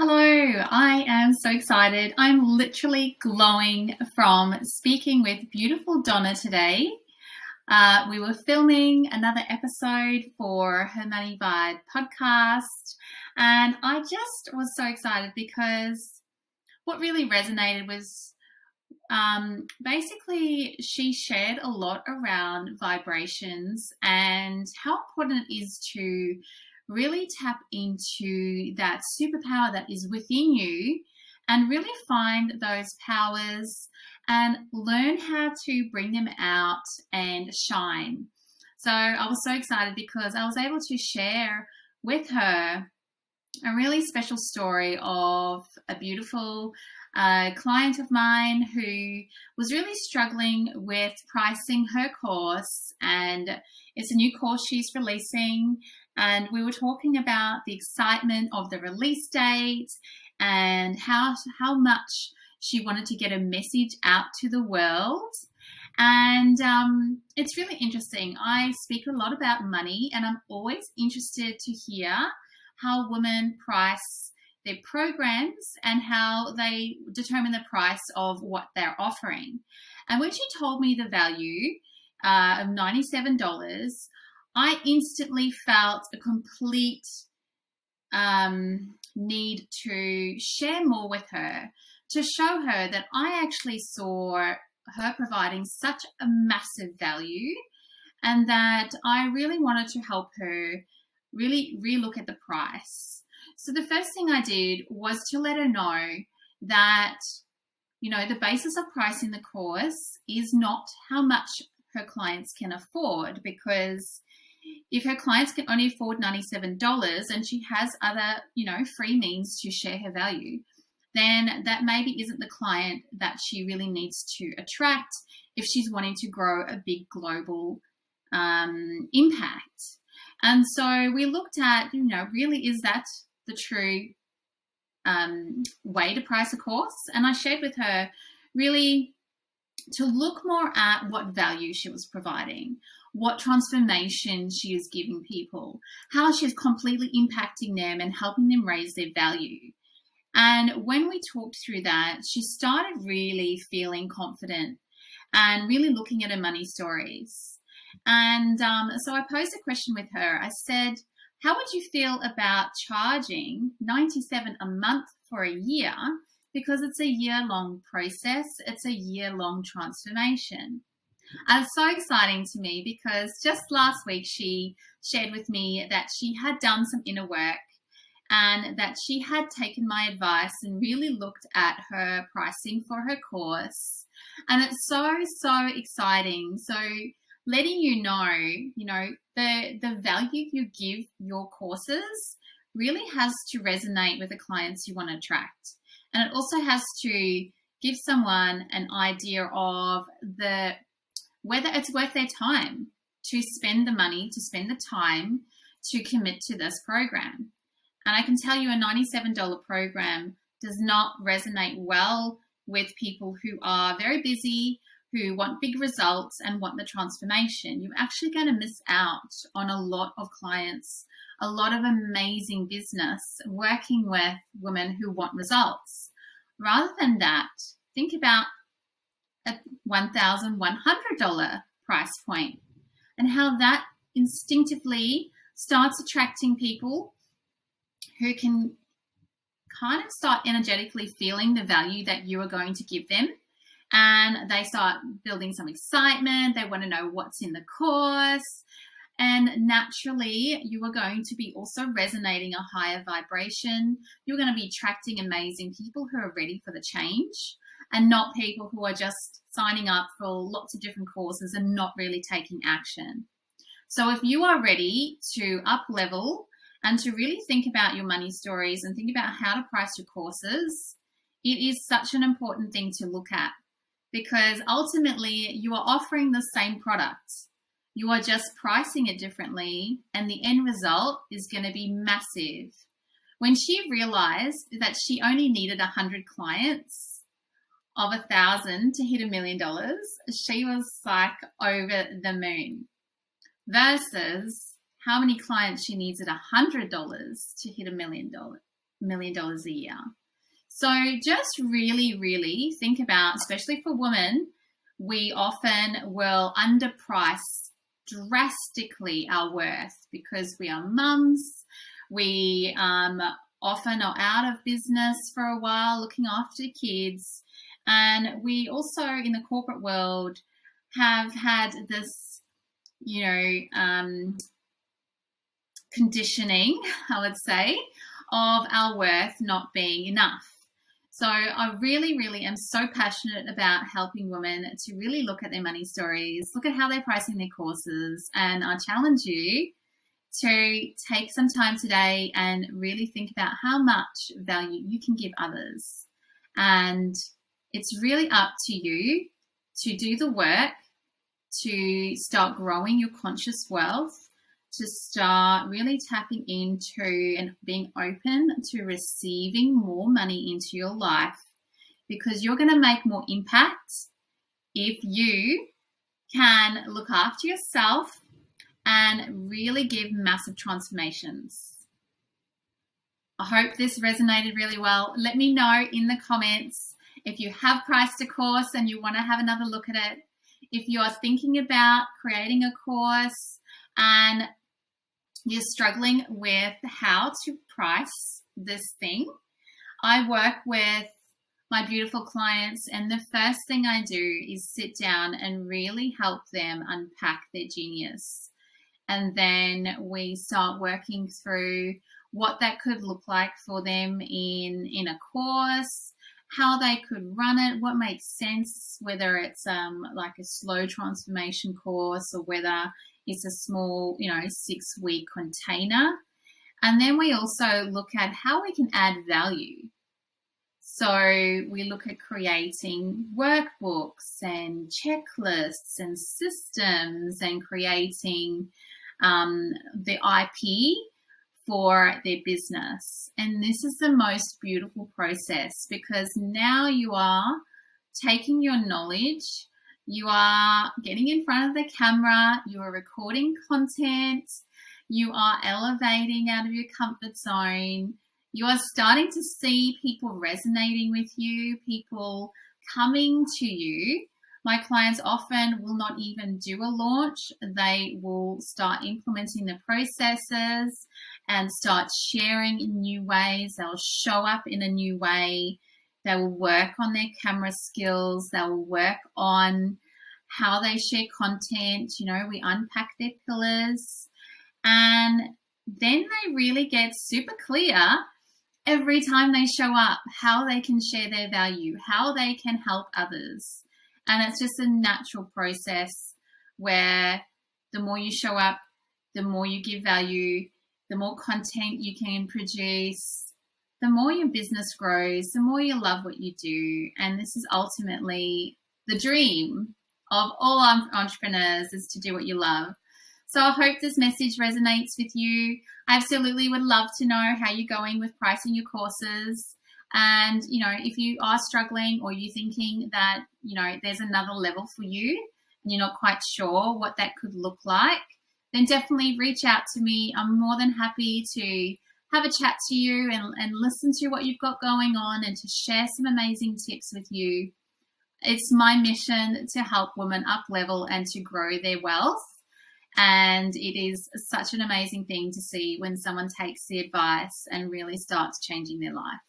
Hello, I am so excited. I'm literally glowing from speaking with beautiful Donna today. Uh, we were filming another episode for her Money Vibe podcast, and I just was so excited because what really resonated was um, basically she shared a lot around vibrations and how important it is to really tap into that superpower that is within you and really find those powers and learn how to bring them out and shine. So I was so excited because I was able to share with her a really special story of a beautiful uh, client of mine who was really struggling with pricing her course and it's a new course she's releasing and we were talking about the excitement of the release date and how how much she wanted to get a message out to the world. And um, it's really interesting. I speak a lot about money, and I'm always interested to hear how women price their programs and how they determine the price of what they're offering. And when she told me the value uh, of $97, I instantly felt a complete um, need to share more with her, to show her that I actually saw her providing such a massive value and that I really wanted to help her really relook at the price. So the first thing I did was to let her know that, you know, the basis of pricing the course is not how much her clients can afford because if her clients can only afford $97 and she has other, you know, free means to share her value, then that maybe isn't the client that she really needs to attract if she's wanting to grow a big global um, impact. And so we looked at, you know, really is that the true um, way to price a course? And I shared with her really to look more at what value she was providing, what transformation she is giving people, how she's completely impacting them and helping them raise their value. And when we talked through that, she started really feeling confident and really looking at her money stories. And um, so I posed a question with her. I said, How would you feel about charging 97 a month for a year? Because it's a year long process, it's a year long transformation. And it's so exciting to me because just last week she shared with me that she had done some inner work and that she had taken my advice and really looked at her pricing for her course. And it's so, so exciting. So letting you know, you know, the the value you give your courses really has to resonate with the clients you want to attract. And it also has to give someone an idea of the whether it's worth their time to spend the money, to spend the time to commit to this program. And I can tell you a $97 program does not resonate well with people who are very busy, who want big results and want the transformation. You're actually going to miss out on a lot of clients, a lot of amazing business working with women who want results. Rather than that, think about a $1,100 price point and how that instinctively starts attracting people who can kind of start energetically feeling the value that you are going to give them. And they start building some excitement. They want to know what's in the course. And naturally, you are going to be also resonating a higher vibration. You're going to be attracting amazing people who are ready for the change and not people who are just signing up for lots of different courses and not really taking action. So if you are ready to up level and to really think about your money stories and think about how to price your courses, it is such an important thing to look at because ultimately you are offering the same product. You are just pricing it differently, and the end result is going to be massive. When she realized that she only needed 100 clients of a thousand to hit a million dollars, she was like over the moon. Versus how many clients she needs at a hundred dollars to hit a million dollars. million dollars a year. So just really, really think about, especially for women, we often will underprice drastically our worth because we are mums. We um, often are out of business for a while looking after kids. And we also, in the corporate world, have had this, you know, um, conditioning, I would say, of our worth not being enough. So I really, really am so passionate about helping women to really look at their money stories, look at how they're pricing their courses, and I challenge you to take some time today and really think about how much value you can give others. And it's really up to you to do the work to start growing your conscious wealth to start really tapping into and being open to receiving more money into your life because you're going to make more impact if you can look after yourself and really give massive transformations. I hope this resonated really well. Let me know in the comments if you have priced a course and you want to have another look at it. If you are thinking about creating a course and you're struggling with how to price this thing, I work with my beautiful clients, and the first thing I do is sit down and really help them unpack their genius. And then we start working through what that could look like for them in, in a course, how they could run it, what makes sense, whether it's um, like a slow transformation course or whether it's a small, you know, six week container. And then we also look at how we can add value. So we look at creating workbooks and checklists and systems and creating um, the IP for their business. And this is the most beautiful process because now you are taking your knowledge, you are getting in front of the camera, you are recording content, you are elevating out of your comfort zone, you are starting to see people resonating with you, people coming to you my clients often will not even do a launch. They will start implementing the processes and start sharing in new ways. They'll show up in a new way. They will work on their camera skills. They will work on how they share content. You know, we unpack their pillars. And then they really get super clear every time they show up how they can share their value, how they can help others. And it's just a natural process where the more you show up, the more you give value, the more content you can produce, the more your business grows, the more you love what you do. And this is ultimately the dream of all entrepreneurs is to do what you love. So I hope this message resonates with you. I absolutely would love to know how you're going with pricing your courses. And, you know, if you are struggling or you're thinking that, you know, there's another level for you and you're not quite sure what that could look like, then definitely reach out to me. I'm more than happy to have a chat to you and, and listen to what you've got going on and to share some amazing tips with you. It's my mission to help women up level and to grow their wealth. And it is such an amazing thing to see when someone takes the advice and really starts changing their life.